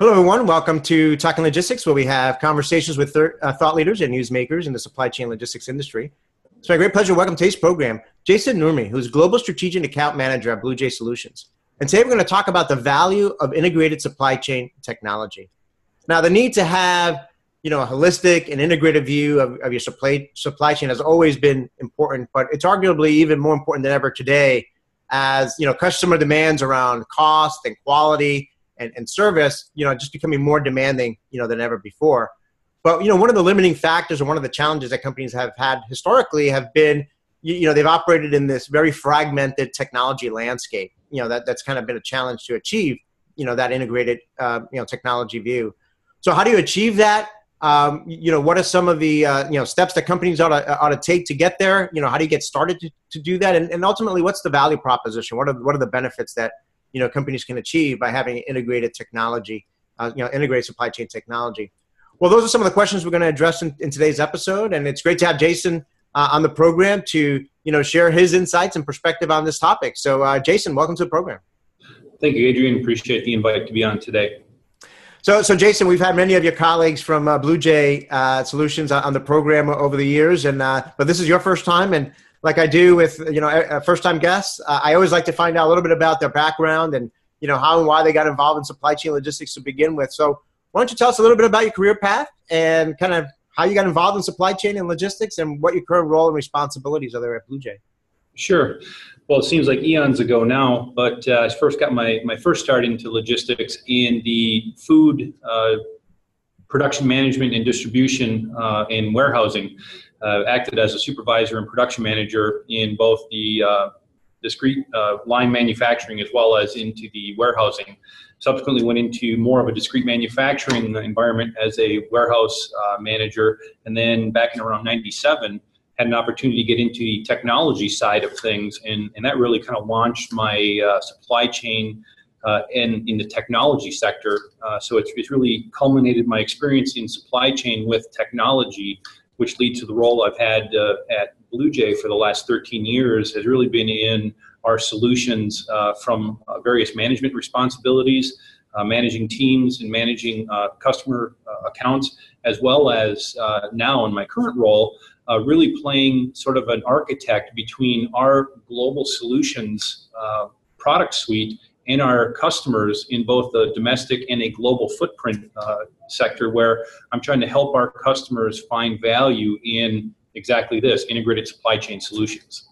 Hello, everyone. Welcome to Talking Logistics, where we have conversations with thir- uh, thought leaders and newsmakers in the supply chain logistics industry. It's my great pleasure to welcome today's program Jason Nurmi, who's Global Strategic Account Manager at BluJay Solutions. And today we're going to talk about the value of integrated supply chain technology. Now, the need to have you know a holistic and integrated view of, of your supply supply chain has always been important, but it's arguably even more important than ever today, as you know customer demands around cost and quality and, and service, you know, just becoming more demanding, you know, than ever before. But you know, one of the limiting factors or one of the challenges that companies have had historically have been, you, you know, they've operated in this very fragmented technology landscape. You know, that that's kind of been a challenge to achieve, you know, that integrated, uh, you know, technology view. So how do you achieve that? Um, you know, what are some of the uh, you know steps that companies ought to, ought to take to get there? You know, how do you get started to, to do that? And, and ultimately, what's the value proposition? What are what are the benefits that you know companies can achieve by having integrated technology, uh, you know, integrated supply chain technology. Well, those are some of the questions we're going to address in, in today's episode, and it's great to have Jason uh, on the program to you know share his insights and perspective on this topic. So, uh, Jason, welcome to the program. Thank you, Adrian. Appreciate the invite to be on today. So, so Jason, we've had many of your colleagues from uh, BluJay uh, Solutions on the program over the years, and uh, but this is your first time, and like I do with you know first time guests. Uh, I always like to find out a little bit about their background and you know how and why they got involved in supply chain logistics to begin with. So why don't you tell us a little bit about your career path and kind of how you got involved in supply chain and logistics and what your current role and responsibilities are there at BluJay? Sure. Well, it seems like eons ago now, but uh, I first got my, my first start into logistics in the food uh, production management and distribution uh, and warehousing acted as a supervisor and production manager in both the uh, discrete uh, line manufacturing as well as into the warehousing. Subsequently, went into more of a discrete manufacturing environment as a warehouse uh, manager, and then back in around '97 had an opportunity to get into the technology side of things, and, and that really kind of launched my uh, supply chain uh, in, in the technology sector. Uh, so it's, it's really culminated my experience in supply chain with technology which leads to the role I've had uh, at BluJay for the last 13 years, has really been in our solutions uh, from uh, various management responsibilities, uh, managing teams and managing uh, customer uh, accounts, as well as now in my current role, really playing sort of an architect between our global solutions product suite and our customers in both the domestic and a global footprint uh, sector where I'm trying to help our customers find value in exactly this integrated supply chain solutions.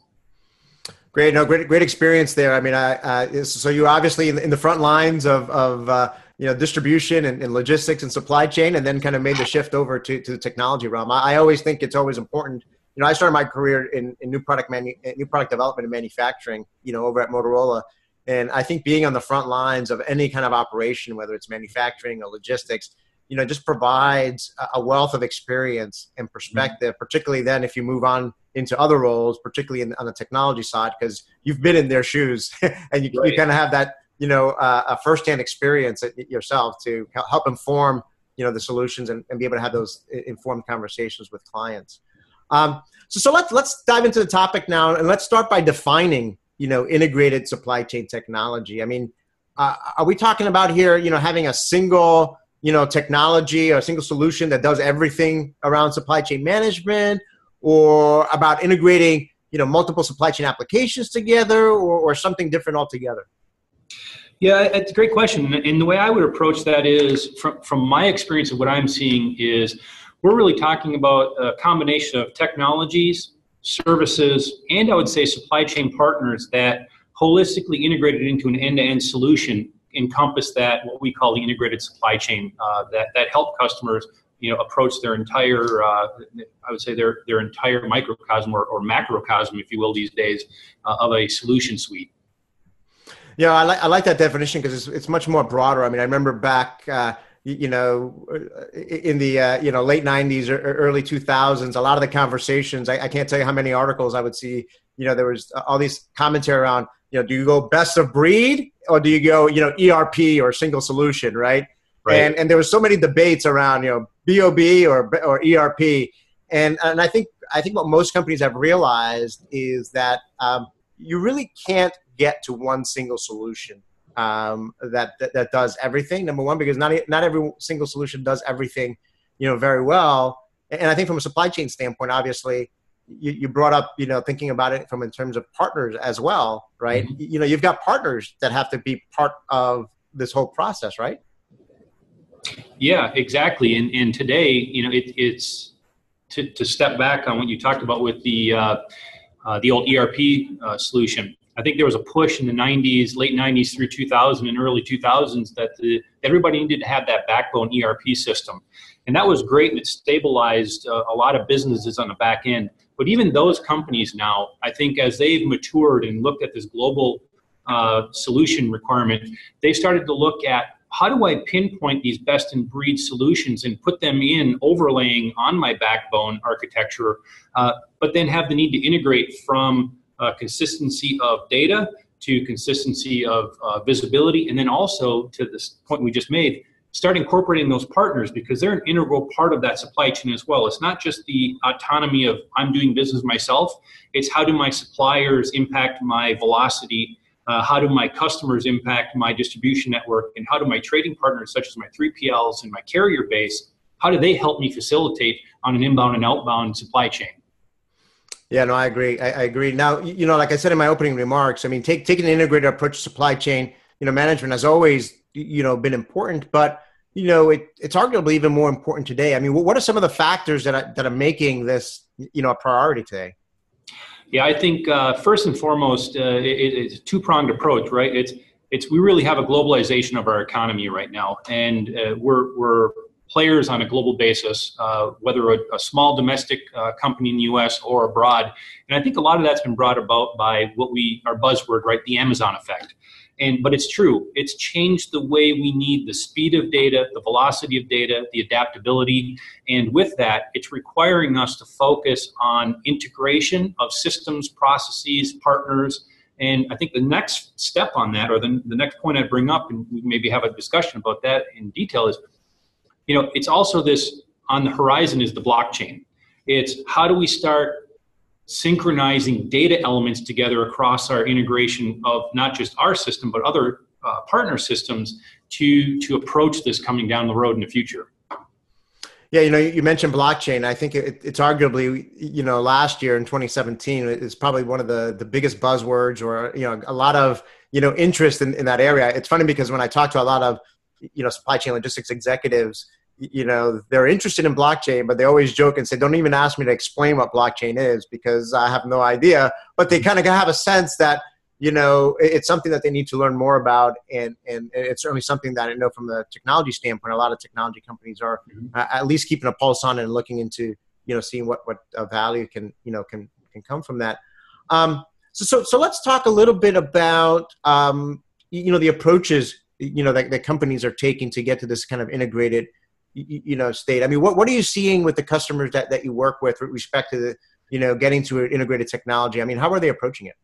Great, no, great, great experience there. I mean, I, uh, so you're obviously in the, in the, front lines of, of uh, you know distribution and, and, logistics and supply chain, and then kind of made the shift over to, to the technology realm. I, I always think it's always important. You know, I started my career in, in new product manu- new product development and manufacturing. You know, over at Motorola, and I think being on the front lines of any kind of operation, whether it's manufacturing or logistics, you know, just provides a wealth of experience and perspective, mm-hmm. particularly then if you move on into other roles, particularly in, on the technology side, because you've been in their shoes and you, right. you kind of have that, you know, uh, a firsthand experience yourself to help inform, you know, the solutions and, and be able to have those informed conversations with clients. Um, so, so let's let's dive into the topic now, and let's start by defining you know integrated supply chain technology. I mean uh, are we talking about here you know having a single you know technology or a single solution that does everything around supply chain management? Or about integrating you know multiple supply chain applications together or, or something different altogether? Yeah, it's a great question. And the way I would approach that is from, from my experience of what I'm seeing is we're really talking about a combination of technologies services, and I would say supply chain partners that holistically integrated into an end-to-end solution encompass that what we call the integrated supply chain uh, that that help customers you know approach their entire uh, I would say their their entire microcosm or, or macrocosm if you will these days uh, of a solution suite. Yeah, I like I like that definition because it's it's much more broader. I mean, I remember back uh, you know, in the uh, you know late '90s or early 2000s, a lot of the conversations. I, I, can't tell you how many articles I would see. You know, there was all these commentary around. You know, do you go best of breed or do you go you know ERP or single solution, right? right. And and there was so many debates around you know BOB or or ERP, and and I think I think what most companies have realized is that um, you really can't get to one single solution um, that, that, that does everything. Number one, because not not every single solution does everything, you know, very well. And I think from a supply chain standpoint, obviously, you, you brought up, you know, thinking about it from in terms of partners as well, right? Mm-hmm. You know, you've got partners that have to be part of this whole process, right? Yeah, exactly. And, and today, you know, it, it's to, to step back on what you talked about with the uh, uh, the old ERP uh, solution. I think there was a push in the 90s, late 90s through 2000 and early 2000s that the, everybody needed to have that backbone ERP system. And that was great and it stabilized uh, a lot of businesses on the back end. But even those companies now, I think as they've matured and looked at this global uh, solution requirement, they started to look at how do I pinpoint these best in breed solutions and put them in overlaying on my backbone architecture, uh, but then have the need to integrate from uh, consistency of data to consistency of uh, visibility, and then also to this point we just made, start incorporating those partners because they're an integral part of that supply chain as well. It's not just the autonomy of I'm doing business myself, it's how do my suppliers impact my velocity uh, how do my customers impact my distribution network? And how do my trading partners, such as my 3PLs and my carrier base, how do they help me facilitate on an inbound and outbound supply chain? Yeah, no, I agree. I, I, agree. Now, you know, like I said in my opening remarks, I mean, take, taking an integrated approach to supply chain, you know, management has always, you know, been important, but, you know, it, it's arguably even more important today. I mean, what are some of the factors that are, that are making this, you know, a priority today? Yeah, I think uh, first and foremost, uh, it, it's a two pronged approach, right? It's it's we really have a globalization of our economy right now, and uh, we're we're players on a global basis, uh, whether a, a, small domestic uh, company in the U.S. or abroad. And I think a lot of that's been brought about by what we our buzzword, right? The Amazon effect. And but it's true. It's changed the way we need the speed of data, the velocity of data, the adaptability, and with that, it's requiring us to focus on integration of systems, processes, partners. And I think the next step on that, or the, the next point I'd bring up, and we maybe have a discussion about that in detail, is you know, it's also this on the horizon is the blockchain. It's how do we start synchronizing data elements together across our integration of not just our system but other uh, partner systems to to approach this coming down the road in the future? Yeah you know you mentioned blockchain. I think it, it's arguably you know last year in 2017 is probably one of the the biggest buzzwords or you know a lot of you know interest in, in that area. It's funny because when i talk to a lot of you know supply chain logistics executives you know they're interested in blockchain but they always joke and say don't even ask me to explain what blockchain is because i have no idea but they kind of have a sense that you know it's something that they need to learn more about and and it's certainly something that i know from the technology standpoint a lot of technology companies are mm-hmm. at least keeping a pulse on it and looking into you know seeing what what value can you know can can come from that um, so, so so let's talk a little bit about um, you know the approaches you know that, that companies are taking to get to this kind of integrated you know state. I mean what, what are you seeing with the customers that, that you work with with respect to the you know getting to an integrated technology? I mean how are they approaching it?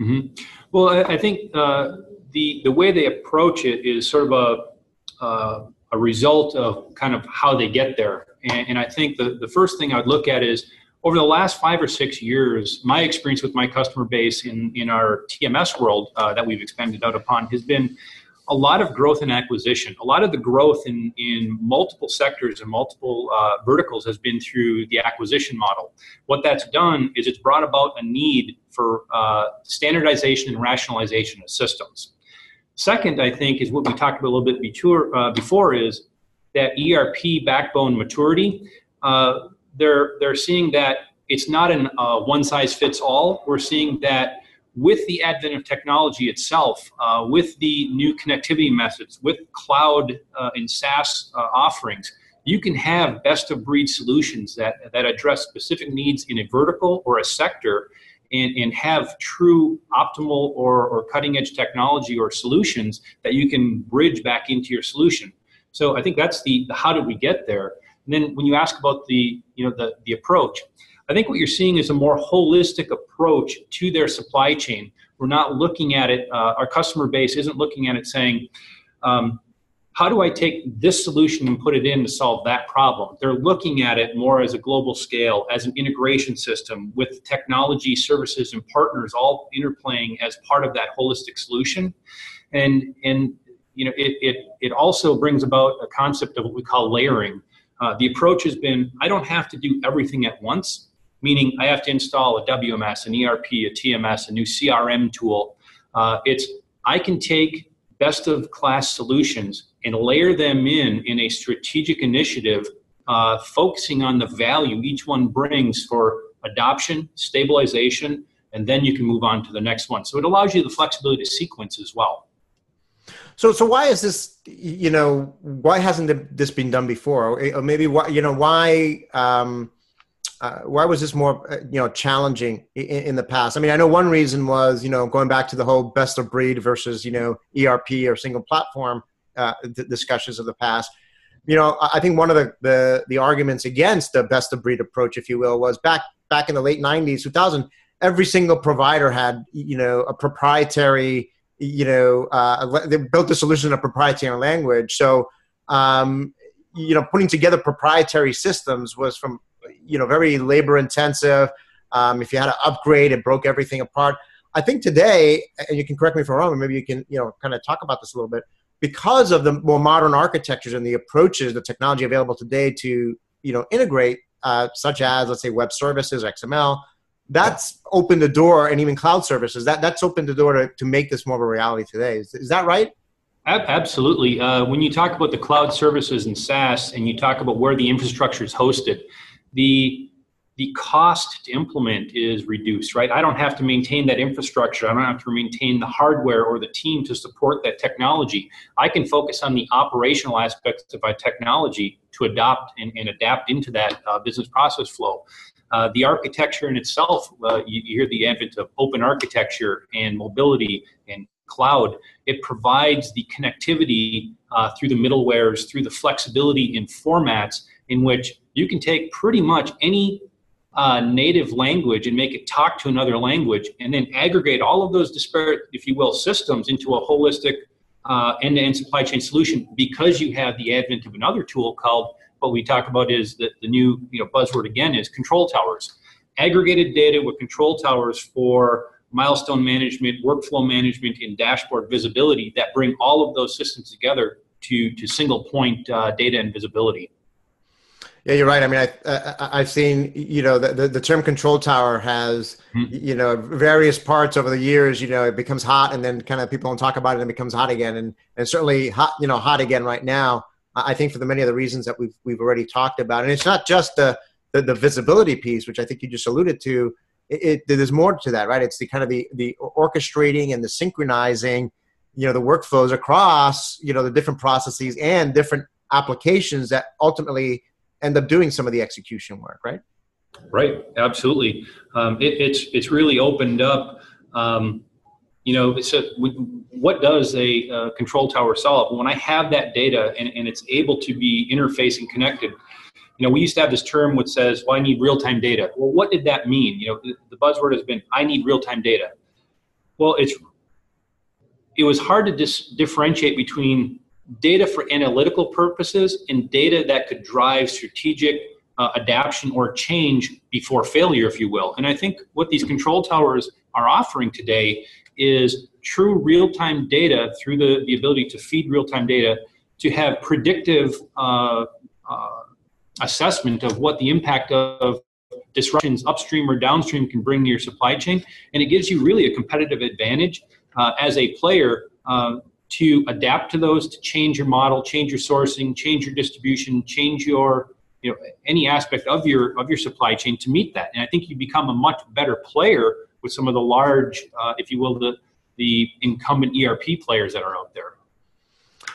Mm-hmm. well i, I think uh, the the way they approach it is sort of a uh, a result of kind of how they get there. And, and i think the, the first thing i would look at is over the last five or six years, my experience with my customer base in, in our TMS world uh, that we've expanded out upon has been a lot of growth and acquisition. A lot of the growth in, in multiple sectors and multiple uh, verticals has been through the acquisition model. What that's done is it's brought about a need for uh, standardization and rationalization of systems. Second, I think, is what we talked about a little bit before, uh, before is that ERP backbone maturity. Uh, they're, they're seeing that it's not a uh, one size fits all. We're seeing that with the advent of technology itself, uh, with the new connectivity methods, with cloud uh, and SaaS uh, offerings, you can have best of breed solutions that, that address specific needs in a vertical or a sector and, and have true optimal or, or cutting edge technology or solutions that you can bridge back into your solution. So I think that's the, the how did we get there? And then when you ask about the, you know, the, the approach, I think what you're seeing is a more holistic approach to their supply chain. We're not looking at it, uh, our customer base isn't looking at it saying, um, how do I take this solution and put it in to solve that problem? They're looking at it more as a global scale, as an integration system with technology, services, and partners all interplaying as part of that holistic solution. And, and you know, it, it, it also brings about a concept of what we call layering. Uh, the approach has been I don't have to do everything at once, meaning I have to install a WMS, an ERP, a TMS, a new CRM tool. Uh, it's I can take best of class solutions and layer them in in a strategic initiative, uh, focusing on the value each one brings for adoption, stabilization, and then you can move on to the next one. So it allows you the flexibility to sequence as well. So, so why is this? You know, why hasn't this been done before? Or maybe why? You know, why? Um, uh, why was this more, uh, you know, challenging in, in, the past? I mean, I know one reason was, you know, going back to the whole best of breed versus, you know, ERP or single platform uh, discussions of the past. You know, I think one of the, the the arguments against the best of breed approach, if you will, was back back in the late '90s, 2000. Every single provider had, you know, a proprietary you know, uh, they built the solution in a proprietary language. So, um, you know, putting together proprietary systems was from, you know, very labor intensive. Um, if you had to upgrade, it broke everything apart. I think today, and you can correct me if I'm wrong, maybe you can, you know, kind of talk about this a little bit, because of the more modern architectures and the approaches, the technology available today to, you know, integrate, uh, such as, let's say, web services, XML, that's opened the door and even cloud services that that's opened the door to, to make this more of a reality today is, is that right absolutely uh, when you talk about the cloud services and saas and you talk about where the infrastructure is hosted the the cost to implement is reduced right? I don't have to maintain that infrastructure. I don't have to maintain the hardware or the team to support that technology. I can focus on the operational aspects of my technology to adopt and, and adapt into that uh, business process flow. Uh, the architecture in itself, uh, you, you, hear the advent of open architecture and mobility and cloud. It provides the connectivity uh, through the middlewares, through the flexibility in formats in which you can take pretty much any uh, native language and make it talk to another language and then aggregate all of those disparate, if you will, systems into a holistic uh, end-to-end supply chain solution because you have the advent of another tool called what we talk about is that the new you know buzzword again is control towers. Aggregated data with control towers for milestone management workflow management and dashboard visibility that bring all of those systems together to to single point uh, data and visibility yeah, you're right. I mean, I, have seen you know the, the, the term control tower has mm-hmm. you know various parts over the years. You know, it becomes hot, and then kind of people don't talk about it, and it becomes hot again, and and certainly hot you know hot again right now. I think for the many of the reasons that we've we've already talked about, and it's not just the the, the visibility piece, which I think you just alluded to. It, it, there's more to that, right? It's the kind of the the orchestrating and the synchronizing, you know, the workflows across you know the different processes and different applications that ultimately end up doing some of the execution work, right? Right, absolutely. Um, it, it's it's really opened up. Um, you know, so what does a uh, control tower solve? When I have that data and, and it's able to be interfaced and connected, you know, we used to have this term which says, well, I need real-time data. Well, what did that mean? You know, the, the buzzword has been, I need real-time data. Well, it's it was hard to dis- differentiate between data for analytical purposes and data that could drive strategic uh, adaptation or change before failure, if you will. And I think what these control towers are offering today is true real-time data through the, the ability to feed real-time data to have predictive uh, uh, assessment of what the impact of disruptions upstream or downstream can bring to your supply chain and it gives you really a competitive advantage uh, as a player uh, to adapt to those to change your model change your sourcing change your distribution change your you know any aspect of your of your supply chain to meet that and i think you become a much better player with some of the large, uh, if you will, the the incumbent ERP players that are out there.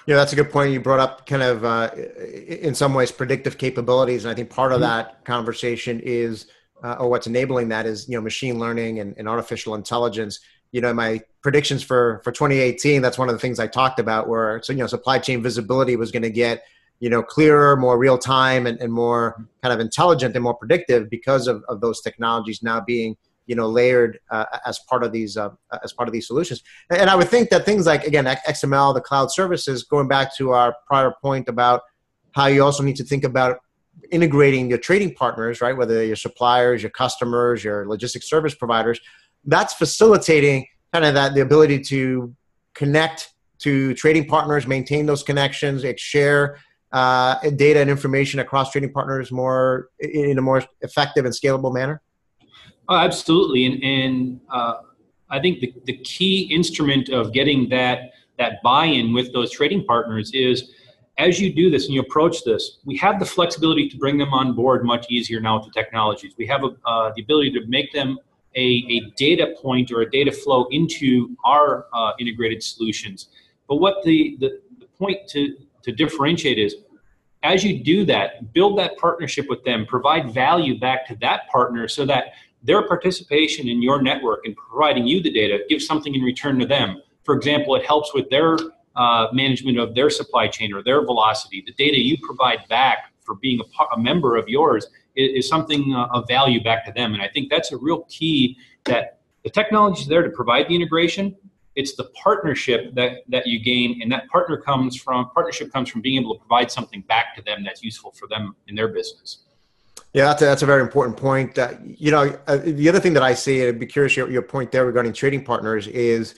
Yeah, that's a good point. You brought up kind of, uh, in some ways, predictive capabilities, and I think part of mm-hmm. that conversation is, uh, or what's enabling that is, you know, machine learning and, and artificial intelligence. You know, my predictions for for 2018, that's one of the things I talked about, where so you know, supply chain visibility was going to get you know clearer more real time and, and more kind of intelligent and more predictive because of, of those technologies now being you know layered uh, as part of these uh, as part of these solutions. And i would think that things like again xml the cloud services going back to our prior point about how you also need to think about integrating your trading partners right? Whether your suppliers your customers your logistics service providers that's facilitating kind of that the ability to connect to trading partners, maintain those connections, share uh, data and information across trading partners more in a more effective and scalable manner? Oh, absolutely, and, and uh, I think the, the key instrument of getting that that buy-in with those trading partners is as you do this and you approach this, we have the flexibility to bring them on board much easier now with the technologies. We have a, uh, the ability to make them a, a, data point or a data flow into our uh, integrated solutions. But what the, the, the point to, to differentiate is as you do that, build that partnership with them, provide value back to that partner so that their participation in your network and providing you the data gives something in return to them. For example, it helps with their uh, management of their supply chain or their velocity. The data you provide back for being a, a member of yours is, something uh, of value back to them. And I think that's a real key that the technology is there to provide the integration. It's the partnership that, that you gain, and that partner comes from partnership comes from being able to provide something back to them that's useful for them in their business. Yeah, that's a, that's a very important point. Uh, you know, uh, the other thing that I see, and I'd be curious your, your point there regarding trading partners is,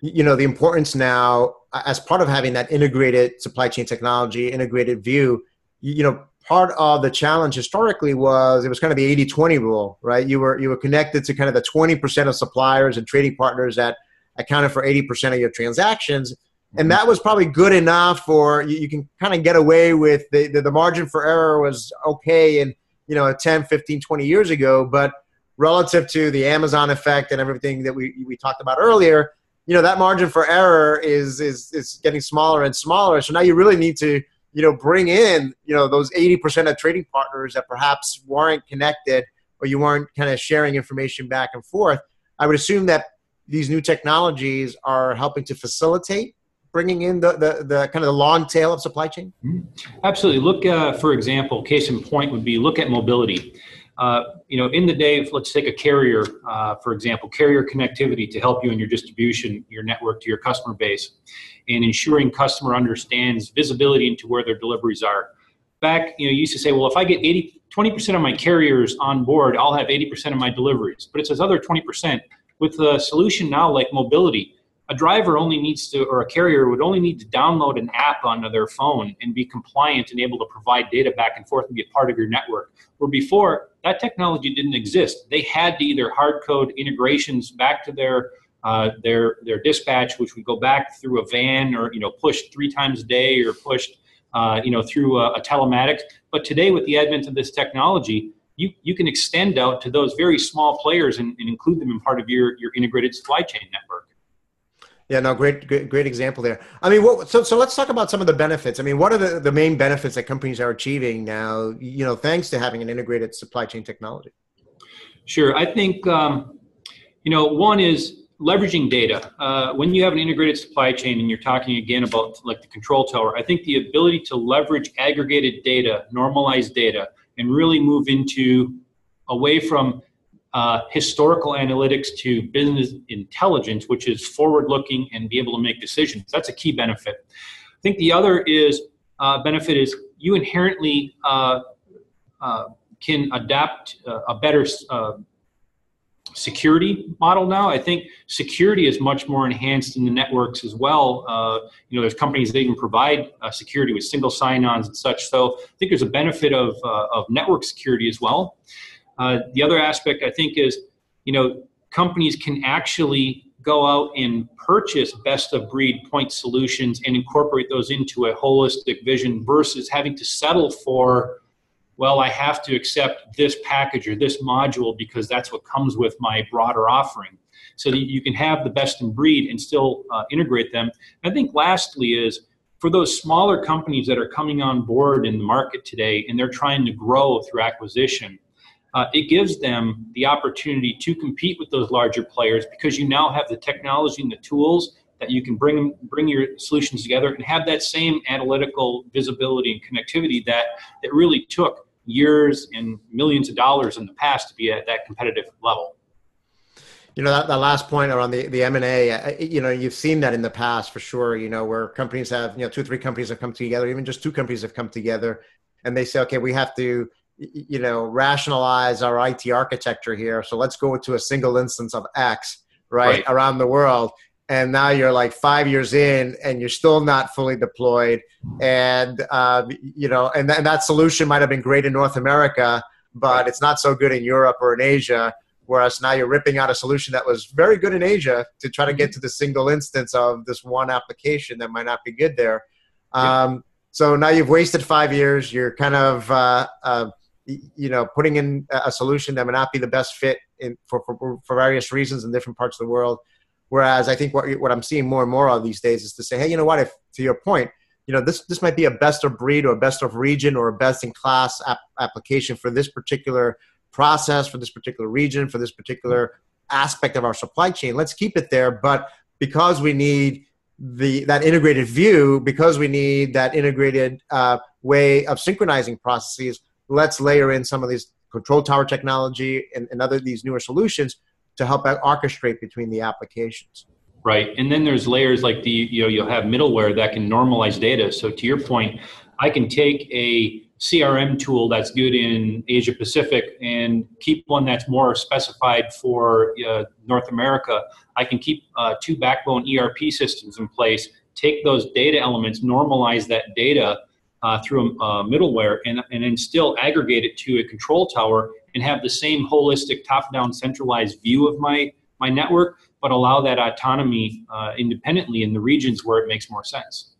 you know, the importance now as part of having that integrated supply chain technology, integrated view. You know, part of the challenge historically was it was kind of the 80-20 rule, right? You were you were connected to kind of the 20% of suppliers and trading partners that accounted for 80% of your transactions. And mm-hmm. that was probably good enough for you, you can kind of get away with the, the, the margin for error was okay and you know 10 15 20 years ago but relative to the amazon effect and everything that we, we talked about earlier you know that margin for error is is is getting smaller and smaller. So now you really need to you know bring in you know those 80% of trading partners that perhaps weren't connected or you weren't kind of sharing information back and forth i would assume that these new technologies are helping to facilitate bringing in the, the, the kind of the long tail of supply chain? Mm-hmm. Absolutely. Look, uh, for example, case in point would be look at mobility. Uh, you know, in the day, let's take a carrier, uh, for example, carrier connectivity to help you in your distribution, your network to your customer base, and ensuring customer understands visibility into where their deliveries are. Back, you know, you used to say, well, if I get 80, 20% of my carriers on board, I'll have 80% of my deliveries. But it's this other 20%. With a solution now like mobility, a driver only needs to, or a carrier would only need to download an app onto their phone and be compliant and able to provide data back and forth and be a part of your network. Where before, that technology didn't exist. They had to either hard code integrations back to their uh, their their dispatch, which would go back through a van or you know pushed three times a day or pushed uh, you know through a, a telematics. But today, with the advent of this technology, you, you can extend out to those very small players and, and include them in part of your, your integrated supply chain network. Yeah, no, great, great, great example there. I mean, what, so so let's talk about some of the benefits. I mean, what are the, the main benefits that companies are achieving now? You know, thanks to having an integrated supply chain technology. Sure, I think um, you know one is leveraging data. Uh, when you have an integrated supply chain, and you're talking again about like the control tower, I think the ability to leverage aggregated data, normalized data, and really move into away from uh, historical analytics to business intelligence, which is forward looking and be able to make decisions. That's a key benefit. I think the other is uh, benefit is you inherently uh, uh can adapt uh, a better uh, security model now. I think security is much more enhanced in the networks as well. you know, there's companies that even provide security with single sign-ons and such. So I think there's a benefit of, of network security as well. Uh, the other aspect I think is, you know, companies can actually go out and purchase best of breed point solutions and incorporate those into a holistic vision versus having to settle for well i have to accept this package or this module because that's what comes with my broader offering. So that you can have the best in breed and still uh, integrate them. I think lastly is for those smaller companies that are coming on board in the market today and they're trying to grow through acquisition uh, it gives them the opportunity to compete with those larger players because you now have the technology and the tools that you can bring bring your solutions together and have that same analytical visibility and connectivity that that really took years and millions of dollars in the past to be at that competitive level. You know that, that last point around the the M and A. You know you've seen that in the past for sure. You know where companies have you know two three companies have come together, even just two companies have come together, and they say, okay, we have to you know rationalize our IT architecture here. So let's go to a single instance of X right, right. around the world. and now you're like five years in and you're still not fully deployed and uh, you know and, th- and that solution might have been great in north america but it's not so good in europe or in asia whereas now you're ripping out a solution that was very good in asia to try to get to the single instance of this one application that might not be good there um, so now you've wasted five years you're kind of uh, uh, you know putting in a solution that may not be the best fit in, for, for, for various reasons in different parts of the world Whereas I think what, what I'm seeing more and more of these days is to say, hey, you know what? If to your point, you know this this might be a best of breed or a best of region or a best in class ap- application for this particular process, for this particular region, for this particular aspect of our supply chain. Let's keep it there, but because we need the that integrated view, because we need that integrated uh, way of synchronizing processes, let's layer in some of these control tower technology and, and other these newer solutions to help orchestrate between the applications. Right, and then there's layers like the you know you'll have middleware that can normalize data. So to your point, I can take a CRM tool that's good in Asia Pacific and keep one that's more specified for uh, North America. I can keep uh, two backbone ERP systems in place, take those data elements, normalize that data uh, through a middleware, and, and then still aggregate it to a control tower and have the same holistic top-down centralized view of my my network, but allow that autonomy uh, independently in the regions where it makes more sense.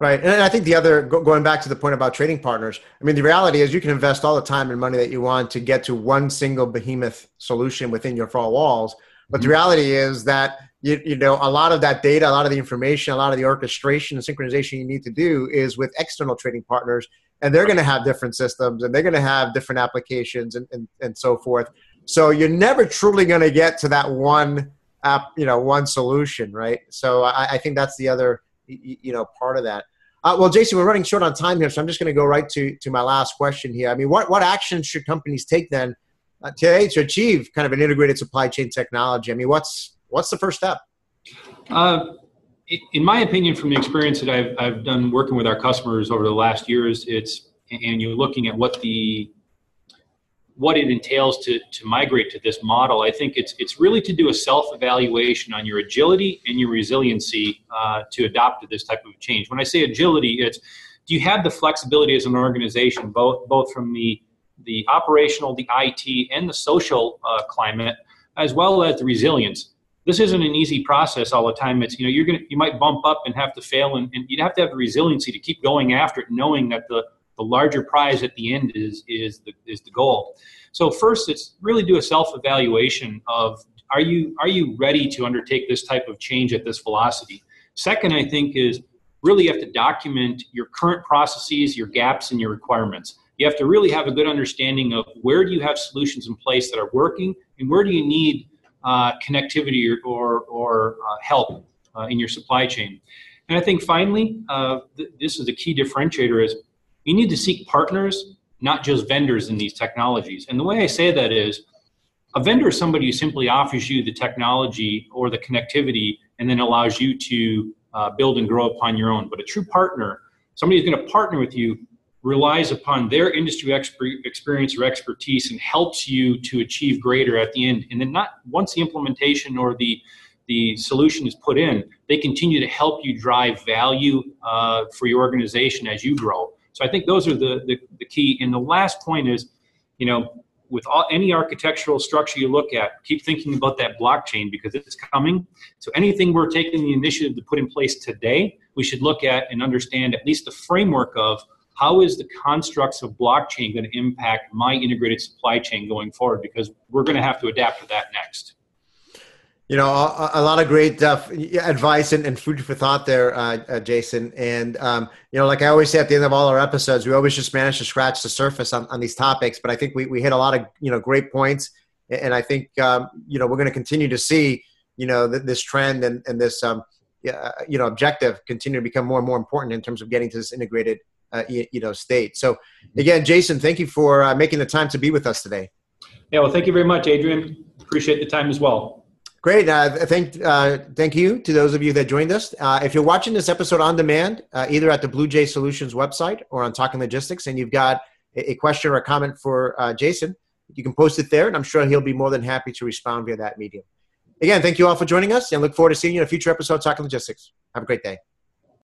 Right, and I think the other going back to the point about trading partners. I mean, the reality is you can invest all the time and money that you want to get to one single behemoth solution within your four walls. But mm-hmm. the reality is that you, you know a lot of that data, a lot of the information, a lot of the orchestration and synchronization you need to do is with external trading partners and they're going to have different systems and they're going to have different applications and, and, and so forth. So you're never truly going to get to that one app you know one solution right? So i, I think that's the other you know part of that. Uh, well jason we're running short on time here so i'm just going to go right to to my last question here. I mean what what actions should companies take then uh, today to achieve kind of an integrated supply chain technology? I mean what's what's the first step uh, in my opinion, from the experience that I've, I've done working with our customers over the last years, it's and you're looking at what the what it entails to, to migrate to this model, I think it's it's really to do a self evaluation on your agility and your resiliency uh, to adopt to this type of change. When I say agility, it's do you have the flexibility as an organization, both both from the the operational, the IT, and the social uh, climate, as well as the resilience this isn't an easy process all the time. It's you know you're gonna you might bump up and have to fail, and, and you'd have to have the resiliency to keep going after it, knowing that the the larger prize at the end is is the is the goal. So first, it's really do a self evaluation of are you are you ready to undertake this type of change at this velocity. Second, I think is really you have to document your current processes, your gaps, and your requirements. You have to really have a good understanding of where do you have solutions in place that are working, and where do you need uh, connectivity or, or, or uh, help uh, in your supply chain. And I think finally, uh, th- this is a key differentiator is you need to seek partners, not just vendors in these technologies. And the way I say that is a vendor is somebody who simply offers you the technology or the connectivity and then allows you to uh, build and grow upon your own. But a true partner, somebody who's going to partner with you relies upon their industry experience or expertise and helps you to achieve greater at the end. And then not once the implementation or the the solution is put in, they continue to help you drive value uh, for your organization as you grow. So I think those are the, the, the key. And the last point is, you know, with all, any architectural structure you look at, keep thinking about that blockchain because it's coming. So anything we're taking the initiative to put in place today, we should look at and understand at least the framework of how is the constructs of blockchain going to impact my integrated supply chain going forward? Because we're going to have to adapt to that next. You know, a, a lot of great uh, advice and, and, food for thought there, uh, uh, Jason. And, um, you know, like I always say at the end of all our episodes, we always just manage to scratch the surface on, on these topics. But I think we, we hit a lot of, you know, great points. And I think, um, you know, we're going to continue to see, you know, th- this trend and, and this, um, you know, objective continue to become more and more important in terms of getting to this integrated uh, you, you, know state. So again, Jason, thank you for uh, making the time to be with us today. Yeah, well, thank you very much, Adrian. Appreciate the time as well. Great. Uh, thank, uh, thank you to those of you that joined us. Uh, if you're watching this episode on demand, uh, either at the BluJay Solutions website or on Talking Logistics, and you've got a, a question or a comment for uh, Jason, you can post it there, and I'm sure he'll be more than happy to respond via that medium. Again, thank you all for joining us and look forward to seeing you in a future episode of Talking Logistics. Have a great day.